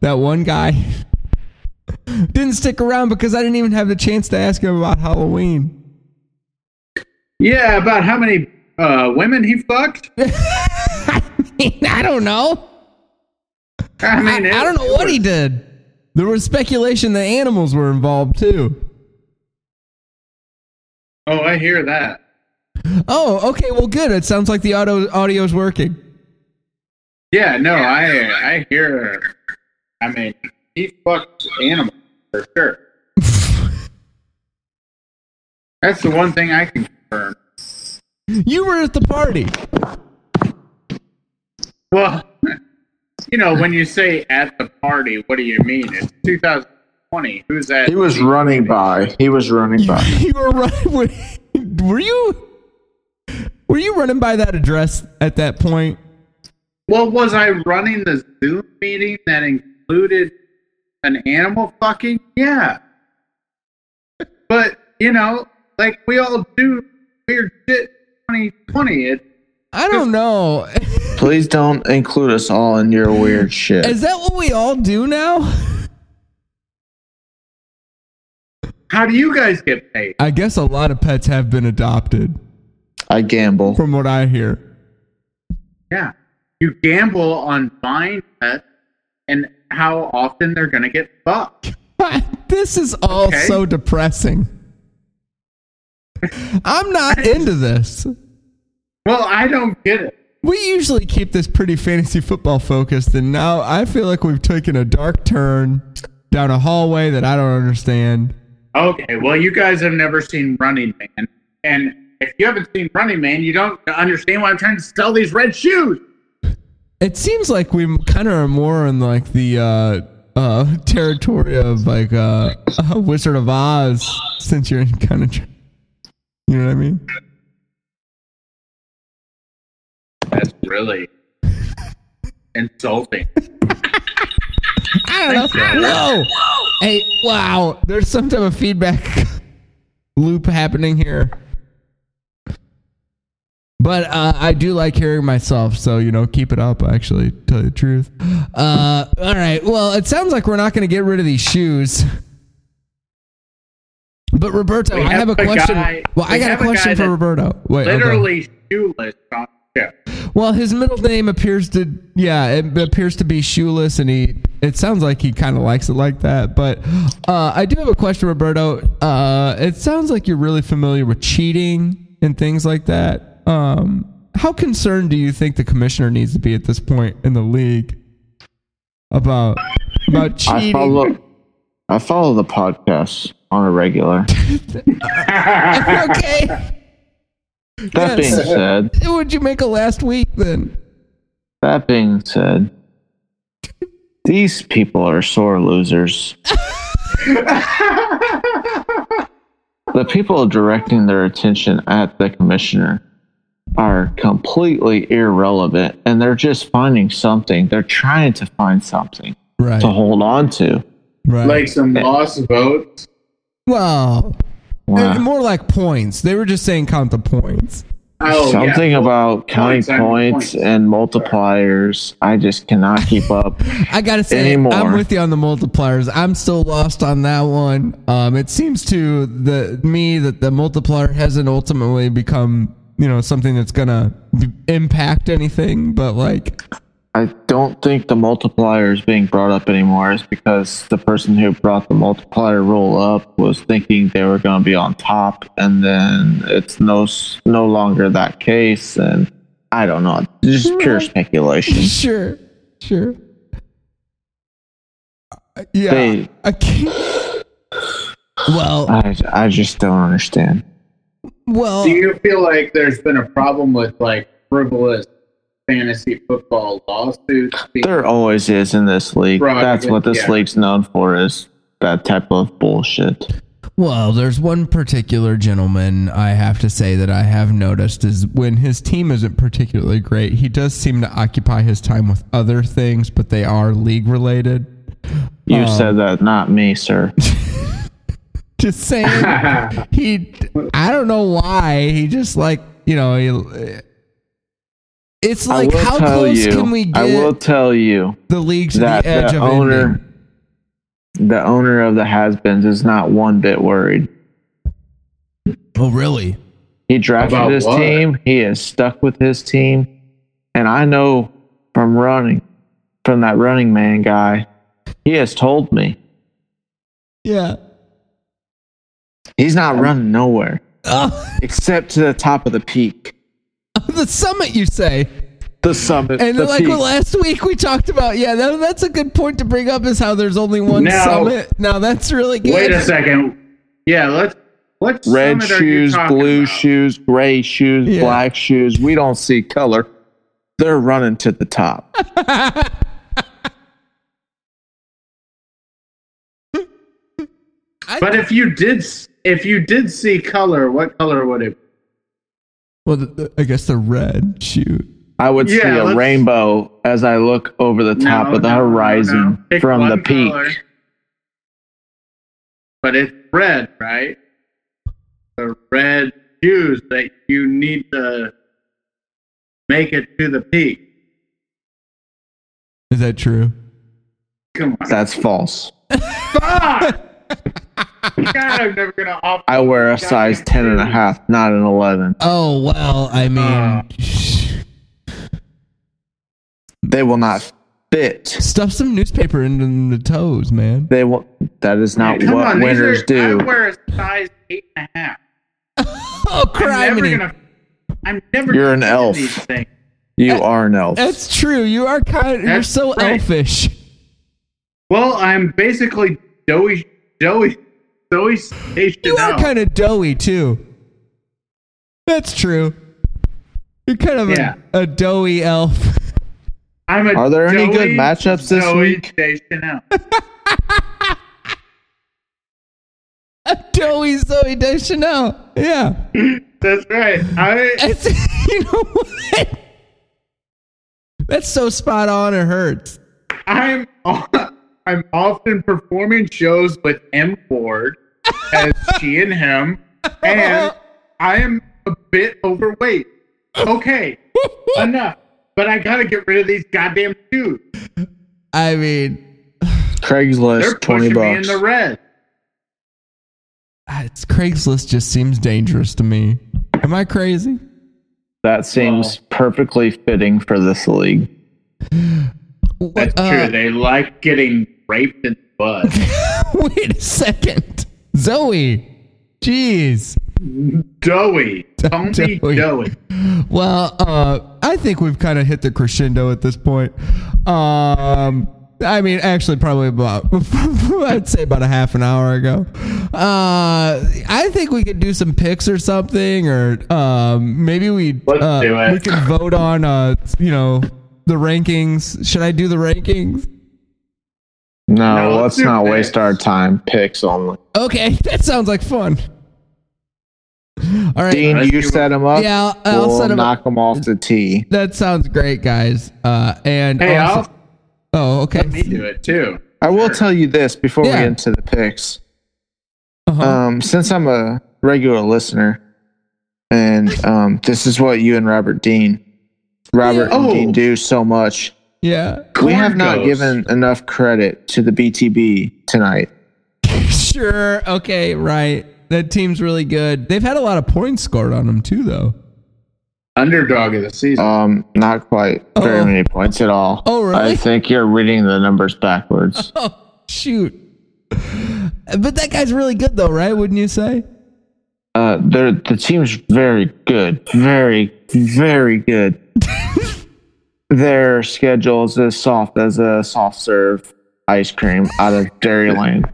that one guy didn't stick around because I didn't even have the chance to ask him about Halloween. Yeah, about how many uh, women he fucked. I mean, I don't know. I I, mean, it- I don't know what he did. There was speculation that animals were involved too. Oh, I hear that. Oh, okay. Well, good. It sounds like the audio audio's working. Yeah, no, I I hear. I mean, he fucked animals for sure. That's the one thing I can confirm. You were at the party. Well, you know, when you say at the party, what do you mean? It's 2020. Who's that? He was running by. He was running by. You were running. Were, were you? Were you running by that address at that point? Well, was I running the Zoom meeting that included an animal fucking? Yeah. But you know, like we all do weird shit. 2020. It I don't know. Please don't include us all in your weird shit. Is that what we all do now? how do you guys get paid? I guess a lot of pets have been adopted, I gamble. from what I hear. Yeah, you gamble on buying pets and how often they're gonna get fucked. this is all Okay. so depressing. I'm not into this. Well, I don't get it. We usually keep this pretty fantasy football focused, and now I feel like we've taken a dark turn down a hallway that I don't understand. Okay, well, you guys have never seen Running Man, and if you haven't seen Running Man, you don't understand why I'm trying to sell these red shoes. It seems like we kind of are more in like the uh, uh, territory of like uh, uh, Wizard of Oz, since you're kind of, you know what I mean? That's really insulting. I don't know. Whoa! Hey, wow! There's some type of feedback loop happening here. But uh, I do like hearing myself, so you know, keep it up. Actually, tell you the truth. Uh, all right. Well, it sounds like we're not going to get rid of these shoes. But Roberto, I have, a a question. guy- well, I we got a have a question for Roberto. Wait, okay. Literally shoeless show. Well, his middle name appears to yeah, it appears to be shoeless, and he it sounds like he kind of likes it like that. But uh, I do have a question, Roberto. Uh, it sounds like you're really familiar with cheating and things like that. Um, how concerned do you think the commissioner needs to be at this point in the league about about cheating? I follow. I follow the podcast on a regular. okay, That being Yes. said, would you make a last week then? that being said, these people are sore losers. the people directing their attention at the commissioner are completely irrelevant and they're just finding something. They're trying to find something Right, to hold on to. right. like some lost votes. well, Wow. more like points. They were just saying count the points. Oh, Something yeah. about counting Points and points, points. and multipliers. I just cannot keep up. I gotta say, Anymore. I'm with you on the multipliers. I'm still lost on that one. Um, it seems to the me that the multiplier hasn't ultimately become, you know, something that's gonna b- impact anything. But like, I don't think the multiplier is being brought up anymore is because the person who brought the multiplier rule up was thinking they were going to be on top, and then it's no no longer that case, and I don't know, just pure speculation. sure, sure. Uh, Yeah, They- I can't. Well, I I just don't understand. Well, Do you feel like there's been a problem with like frivolous fantasy football lawsuits? There always is in this league. Right, That's what this yeah. league's known for is that type of bullshit. Well, there's one particular gentleman I have to say that I have noticed is when his team isn't particularly great, he does seem to occupy his time with other things, but they are league related. You Um, said that, not me, sir. Just saying, he, I don't know why, he just like, you know, he, it's like, how close you. can we get I will tell you the league to that the edge the of owner, ending? the owner of the has-beens, is not one bit worried. Oh, really? He drafted About his what? team. He is stuck with his team, and I know from running, from that running man guy, he has told me Yeah. He's not um, running nowhere Oh, except to the top of the peak, the summit, you say? the summit, And the like peak. last week we talked about, yeah, that, that's a good point to bring up is how there's only one Now- summit. Now that's really good. Wait a second. Yeah, let's. What red summit are you shoes, blue about? shoes, gray shoes, Yeah. black shoes. We don't see color. They're running to the top. But if you did, s- if you did see color, what color would it? be? well, the, the- I guess the red shoot. I would see a let's- rainbow as I look over the top No, of the no, no, horizon no. Pick from the peak. color. But it's red, right? the red shoes that you need to make it to the peak. Is that true? Come on. That's false. Fuck! God, I'm never gonna offer. I wear a size 10 and a half, not an 11. Oh well, I mean, Uh. They will not fit. stuff some newspaper into the toes, man. They will. That is not Come what on, winners are, do. I wear a size eight and a half. Oh, I'm never gonna. I'm never. You're an gonna fit elf. These things. You are an elf. That's true. You are kind. Of, you're so right. elfish. Well, I'm basically Joey, Joey, Joey Station You are out. kind of doughy too. That's true. You're kind of Yeah. a, a doughy elf. I'm a Are there any good matchups this Joey week? Station out. a doughy Zooey Deschanel. Yeah. That's right. I It's, you know what? That's so spot on. It hurts. I'm I'm often performing shows with M Ward as she and him, and I am a bit overweight. Okay, enough. But I gotta get rid of these goddamn shoes. I mean, Craigslist, They're 20 pushing me in the red. it's Craigslist just seems dangerous to me. Am I crazy? That seems perfectly fitting for this league. That's Uh, true. They like getting raped in the butt. Wait a second, Zooey. Jeez. Call me Joey. Joey. Well, uh, I think we've kind of hit the crescendo at this point. Um, I mean, actually, probably about I'd say about a half an hour ago. Uh, I think we could do some picks or something, or um, maybe we uh, we could vote on uh, you know, the rankings. Should I do the rankings? No, No, let's let's not picks. waste our time. Picks only. Okay, that sounds like fun. All right. Dean, you set them up. Yeah, I'll- I'll we'll set 'em up. knock them off the tee. That sounds great, guys. Uh, and Hey, also- I'll oh, okay. let me do it too. I will tell you this before Yeah. we get into the picks. Uh-huh. Um, since I'm a regular listener, and um, this is what you and Robert Dean, Robert Yeah. and Oh. Dean do so much. Yeah. we have not Corn given enough credit to the BTB tonight. Sure. Okay. Right. That team's really good. They've had a lot of points scored on them too, though. Underdog of the season. Um, not quite very Oh. many points at all. Oh, really? I think you're reading the numbers backwards. Oh, shoot. But that guy's really good, though, right? Wouldn't you say? Uh, they're, the team's very good, very, very good. Their schedule is as soft as a soft serve ice cream out of Dairyland.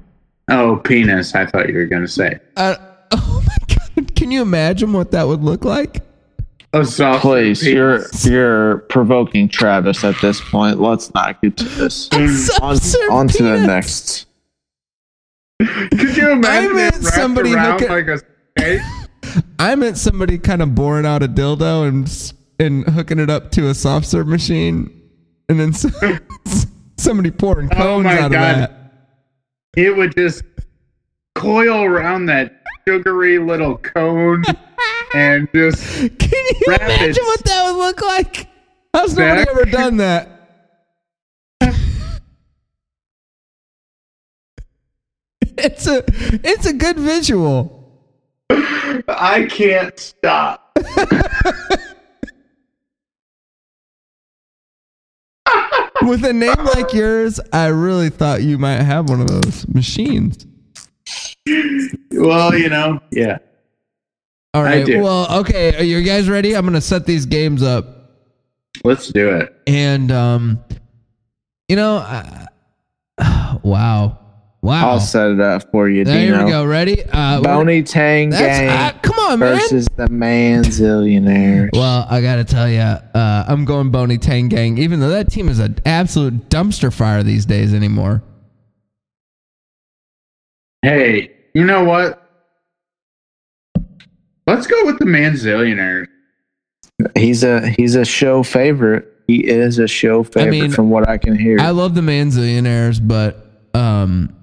oh, penis. I thought you were gonna say. Uh, oh my god! Can you imagine what that would look like? Oh, soft Please, penis. you're you're provoking Travis at this point. Let's not get to this. On, Soft-serve on to the next. Could you imagine meant it somebody around look like a snake? I meant somebody kind of boring out a dildo and s- and hooking it up to a soft serve machine, and then somebody pouring Oh cones my out God. of that. It would just coil around that sugary little cone and just Can you imagine what that would look like? How's nobody ever done that? it's a it's a good visual. I can't stop. With a name like yours, I really thought you might have one of those machines. Well, you know, yeah. All right. Well, okay. Are you guys ready? I'm gonna set these games up, Let's do it. and um, you know, I, wow, wow. I'll set it up for you, there Dino. we go. Ready? Uh, we're- Boney Tang Gang uh, come on, man. versus the Manzillionaires. Well, I gotta tell you, uh, I'm going Boney Tang Gang, even though that team is an absolute dumpster fire these days anymore. Hey, you know what? Let's go with the Manzillionaires. He's a he's a show favorite. He is a show favorite I mean, from what I can hear. I love the Manzillionaires, but um,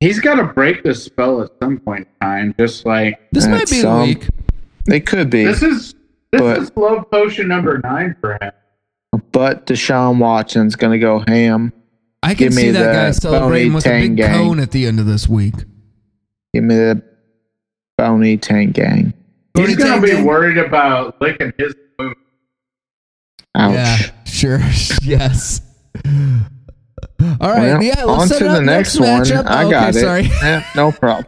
He's got to break the spell at some point in time. Just like This might be the some- week. They could be, this is this But- is love potion number nine for him. but Deshaun Watson's going to go ham. I can Give see that the guy celebrating with a big Gang. cone at the end of this week. Give me the Bony Tank Gang. Bony He's gonna be Gang? worried about licking his food. Ouch. Yeah, sure. yes. All right. Well, yeah, on let's set to it the next, Next, one. matchup. I okay, got it. Sorry. Eh, no problem.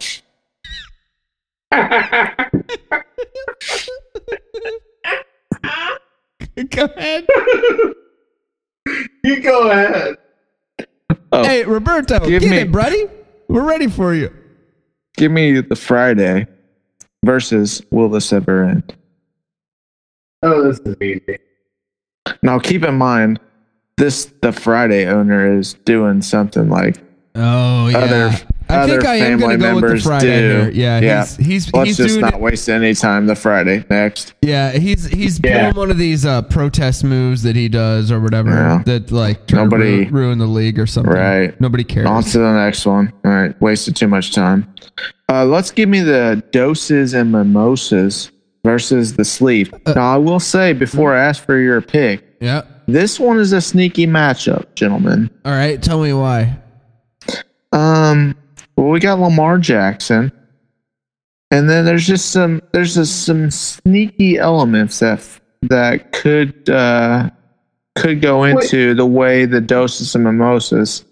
Go ahead. you go ahead. Oh, Hey, Roberto, Give get me- it, buddy. We're ready for you. give me the Friday versus Will This Ever End? Oh, this is easy. Now, keep in mind, this the Friday owner is doing something like Oh yeah. Other- I think other I am going family to go with the members Friday. Yeah, Yeah. he's he's let's he's just doing not it. waste any time. The Friday next. Yeah, he's he's Yeah. pulling one of these uh, protest moves that he does or whatever Yeah. that like Nobody- ru- ruin the league or something. Right. Nobody cares. On to the next one. All right, wasted too much time. Uh, let's give me the doses and mimosas versus the sleep. Uh, now, I will say before I ask for your pick, Yeah. This one is a sneaky matchup, gentlemen. All right. Tell me why. Um, well, we got Lamar Jackson, and then there's just some there's just some sneaky elements that that could uh, could go into the way the doses and mimosas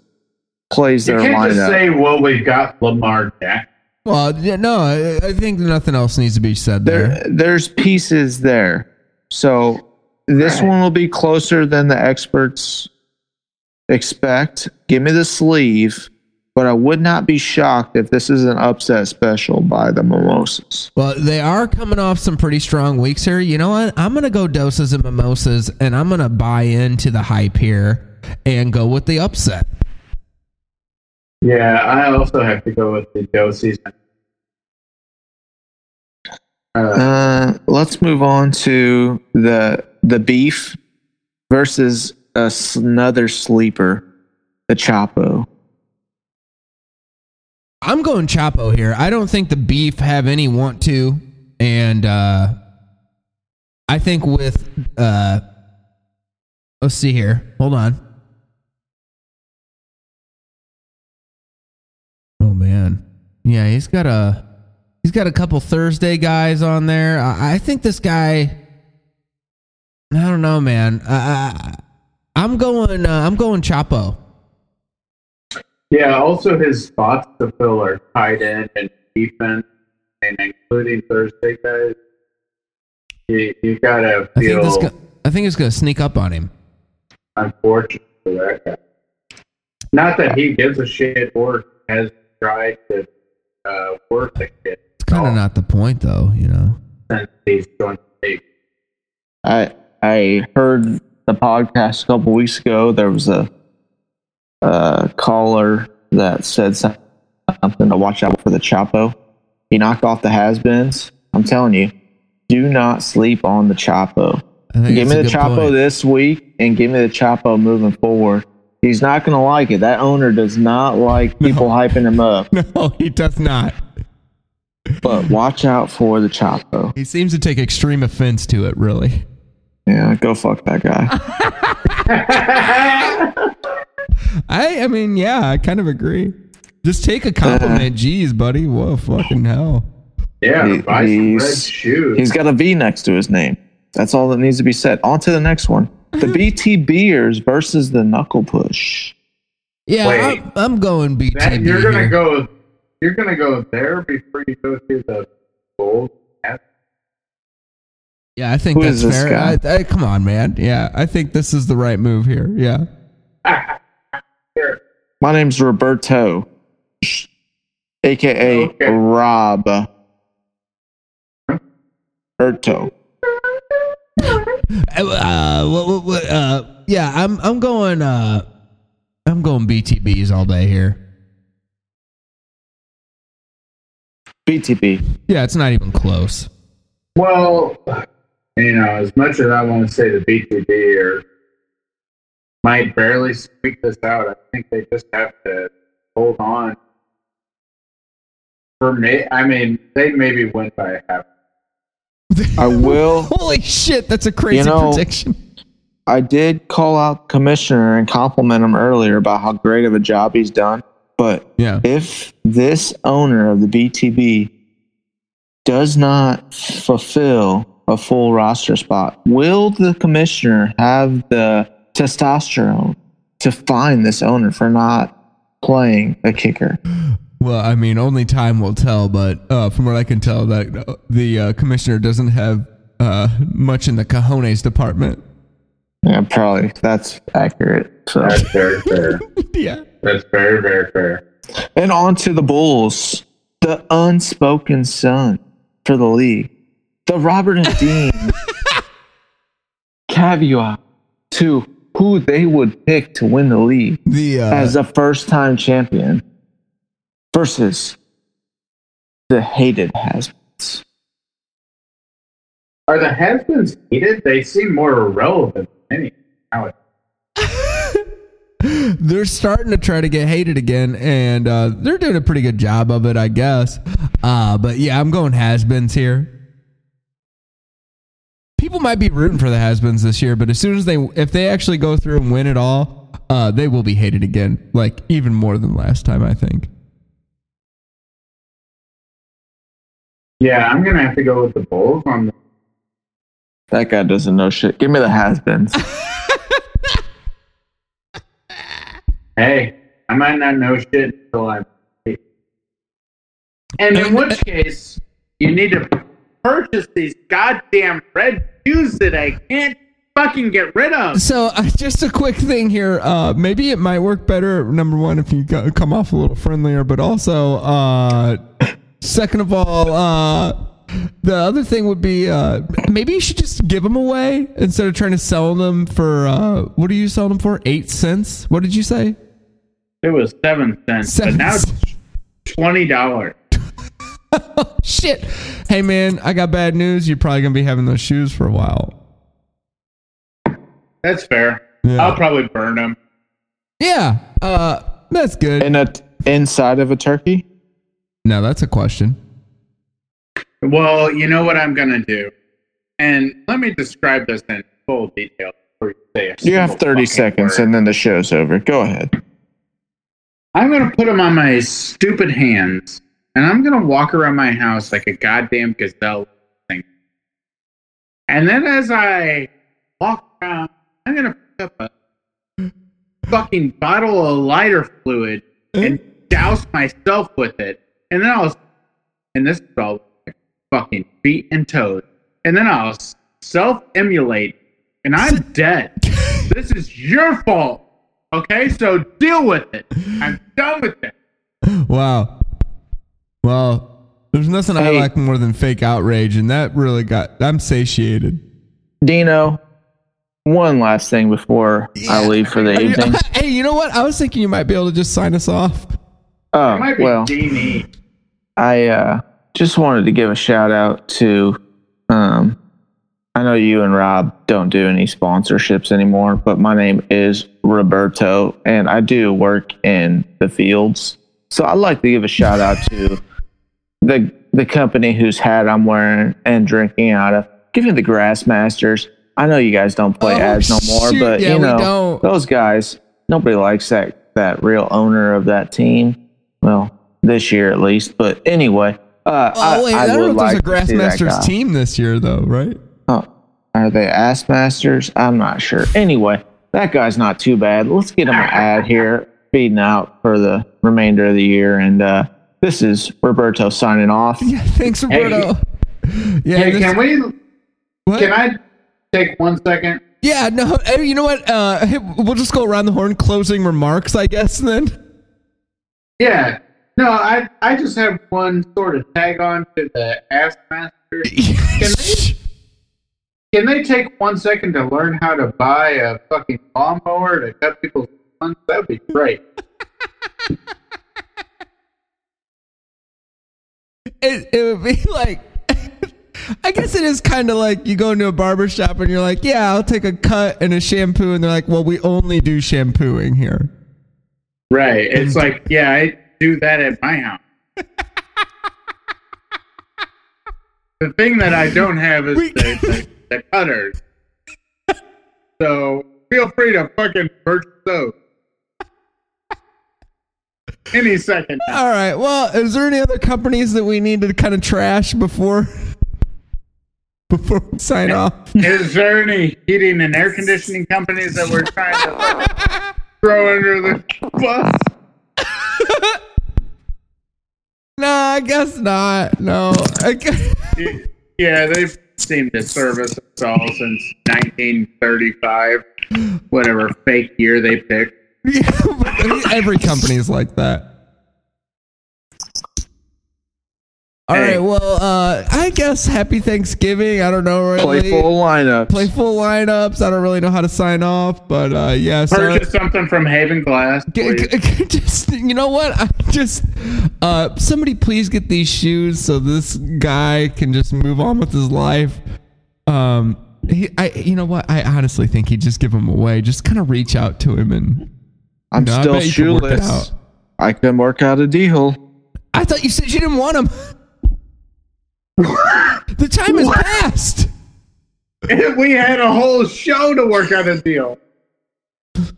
plays You their can't just lineup. say, "Well, we've got Lamar Jackson." Well, yeah, no, I, I think nothing else needs to be said there. there there's pieces there. So this Right. one will be closer than the experts expect. Give me the sleeve, but I would not be shocked if this is an upset special by the mimosas. Well, they are coming off some pretty strong weeks here. You know what? I'm going to go doses and mimosas, and I'm going to buy into the hype here and go with the upset. Yeah, I also have to go with the doses. Uh, Uh, let's move on to the the beef versus another sleeper, the Chapo. I'm going Chapo here. I don't think the beef have any want to, and uh, I think with uh, let's see here. Hold on. Oh man, yeah, he's got a he's got a couple Thursday guys on there. I, I think this guy. I don't know, man. I, I, I'm going. Uh, I'm going Chapo. yeah, also his spots to fill are tight end and defense, and including Thursday guys. You, you gotta I think this. feel Go, I think it's going to sneak up on him. Unfortunately, for that guy. Not that he gives a shit or has tried to uh, work the kid It's kind of not the point, though. You know. since he's joined the league. I I heard the podcast a couple weeks ago. There was a, a caller that said something to watch out for the Chapo. He knocked off the has-beens. I'm telling you, do not sleep on the Chapo. Give me the Chapo point. this week, and give me the Chapo moving forward. He's not going to like it. That owner does not like people hyping him up. No, he does not. But watch out for the Chapo. He seems to take extreme offense to it. Really. Yeah, go fuck that guy. I. I mean, yeah, I kind of agree. Just take a compliment. Uh, Jeez, buddy. Whoa, fucking hell. Yeah, he, buy some red shoes. He's got a V next to his name. That's all that needs to be said. On to the next one. The BT Beers versus the Knuckle Push. Yeah, Wait. I'm, I'm going BTB. That, you're gonna here. go. You're gonna go there before you go to the gold. Yeah, I think Who that's this fair. guy? I, I, come on, man. Yeah, I think this is the right move here. Yeah. My name's Roberto, aka Okay. Rob. Roberto. Uh, what, what, what, uh, yeah, I'm I'm going uh I'm going BTBs all day here. BTB. Yeah, it's not even close. Well, you know, as much as I want to say the BTB or might barely squeak this out, I think they just have to hold on For me, I mean, they maybe win by half. I will. Holy shit, that's a crazy You know- prediction. I did call out commissioner and compliment him earlier about how great of a job he's done. But Yeah. if this owner of the BTB does not fulfill a full roster spot, will the commissioner have the testosterone to fine this owner for not playing a kicker? Well, I mean, only time will tell, but uh, from what I can tell, that uh, the uh, commissioner doesn't have uh, much in the cojones department. Yeah, probably that's accurate. So, That's very fair. yeah. That's very, very fair. and on to the Bulls, the unspoken son for the league, the Robert and Dean caveat to who they would pick to win the league The uh, as a first-time champion versus the hated has Are the has-beens heated? They seem more irrelevant than any. They're starting to try to get hated again, and uh, they're doing a pretty good job of it, I guess. Uh, but yeah, I'm going has-beens here. People might be rooting for the has-beens this year, but as soon as they, if they actually go through and win it all, uh, they will be hated again, like even more than last time, I think. yeah, I'm gonna have to go with the Bulls on the. That guy doesn't know shit. Give me the has-beens. Hey, I might not know shit until I'm. And in which case, you need to purchase these goddamn red shoes that I can't fucking get rid of. So, uh, just a quick thing here. Uh, maybe it might work better. Number one, if you go, come off a little friendlier, but also, uh, second of all, uh, the other thing would be uh, maybe you should just give them away instead of trying to sell them for uh, what are you selling them for? Eight cents? What did you say? It was seven cents, Seven but now it's twenty dollars. Shit. Hey man, I got bad news. You're probably gonna be having those shoes for a while. That's fair. Yeah. I'll probably burn them. Yeah. Uh, that's good. In a inside of a turkey? now that's a question. Well, you know what I'm gonna do, and let me describe this in full detail. Before you say You have 30 seconds word. and then the show's over. Go ahead. I'm gonna put them on my stupid hands, and I'm gonna walk around my house like a goddamn gazelle thing. And then as I walk around, I'm gonna pick up a fucking bottle of lighter fluid hmm? and douse myself with it, and then I'll, and this is all like fucking feet and toes, and then I'll self emulate, and I'm dead. this is your fault. Okay, so deal with it. I'm done with it. Wow. Well, there's nothing I like more than fake outrage, and that really got. I'm satiated. Dino, one last thing before I leave for the Are you- evening. hey, you know what? I was thinking you might be able to just sign us off. Oh, might be well, Genie. I uh, just wanted to give a shout out to. Um, I know you and Rob don't do any sponsorships anymore, but my name is Roberto, and I do work in the fields. So I'd like to give a shout out to the the company whose hat I'm wearing and drinking out of. Give me the Grassmasters. I know you guys don't play Oh, ads no more, shoot. but Yeah, you know those guys. Nobody likes that that real owner of that team. Well, this year at least. But anyway, uh, Oh wait, I, I, I don't know would if like there's a to see that Grassmasters team this year, though, right? Oh, are they ass masters? I'm not sure. Anyway, that guy's not too bad. Let's get him an ad here, feeding out for the remainder of the year. And uh, this is Roberto signing off. Yeah, thanks, Roberto. yeah, Hey, this- can we? what? Can I take one second? yeah, no, hey, you know what? Uh, hey, we'll just go around the horn, closing remarks, I guess. Then. Yeah. No, I I just have one sort of tag on to the ass masters. Can they can they take one second to learn how to buy a fucking lawnmower to cut people's lawns? That would be great. it, it would be like I guess it is kind of like you go into a barber shop and you're like, yeah, I'll take a cut and a shampoo, and they're like, well, we only do shampooing here. Right. It's like, yeah, I do that at my house. the thing that I don't have is We- the, the, the cutters. So feel free to fucking purchase those. Any second. now. All right. Well, is there any other companies that we need to kind of trash before before we sign off? Is there any heating and air conditioning companies that we're trying to throw under the bus? No, I guess not. No. I guess, Yeah, they've seemed to service us all since 1935, whatever fake year they picked. Yeah, but every company is like that. All right. Hey. Well, uh, I guess Happy Thanksgiving. I don't know really. Playful lineup. Playful lineups. I don't really know how to sign off, but uh, yeah. So Purchase something from Haven Glass. G- g- g- just you know what? I just uh, somebody please get these shoes so this guy can just move on with his life. Um, he, I, you know what? I honestly think he'd just give them away. Just kind of reach out to him and. I'm No, still bet you can shoeless. I can work out a deal. I thought you said you didn't want him. the time has passed. we had a whole show to work out a deal.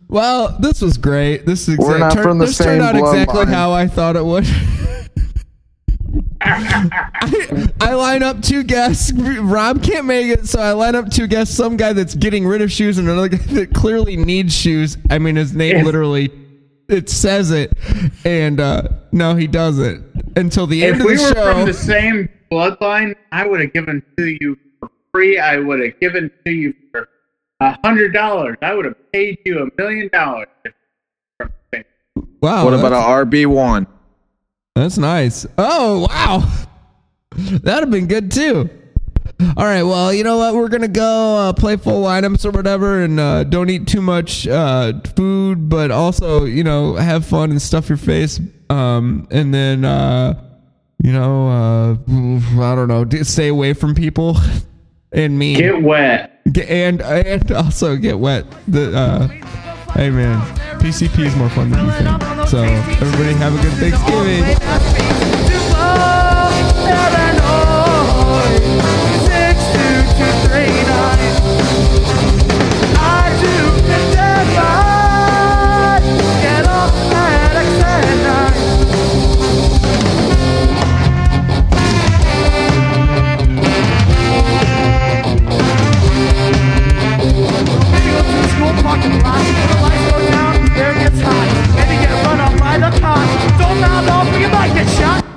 Well, this was great. This is We're not turn- from the this same turned out exactly bloodline. how I thought it would. I, I line up two guests. Rob can't make it, so I line up two guests. Some guy that's getting rid of shoes, and another guy that clearly needs shoes. I mean, his name If- literally it says it, and uh, no, he doesn't until the end of the day. If we were show. from the same bloodline, I would have given to you for free. I would have given to you for a hundred dollars. I would have paid you a million dollars. wow, what about that's, an RB one? That's nice. Oh wow, that'd have been good too. All right, well, you know what? We're gonna go uh, play full items or whatever, and uh, don't eat too much uh, food, but also, you know, have fun and stuff your face. Um, and then, uh, you know, uh, I don't know, stay away from people and me, Get wet. Get- and and also get wet. The uh, Hey man, PCP is more fun than you think. So everybody have a good Thanksgiving. fucking life. magnet shot!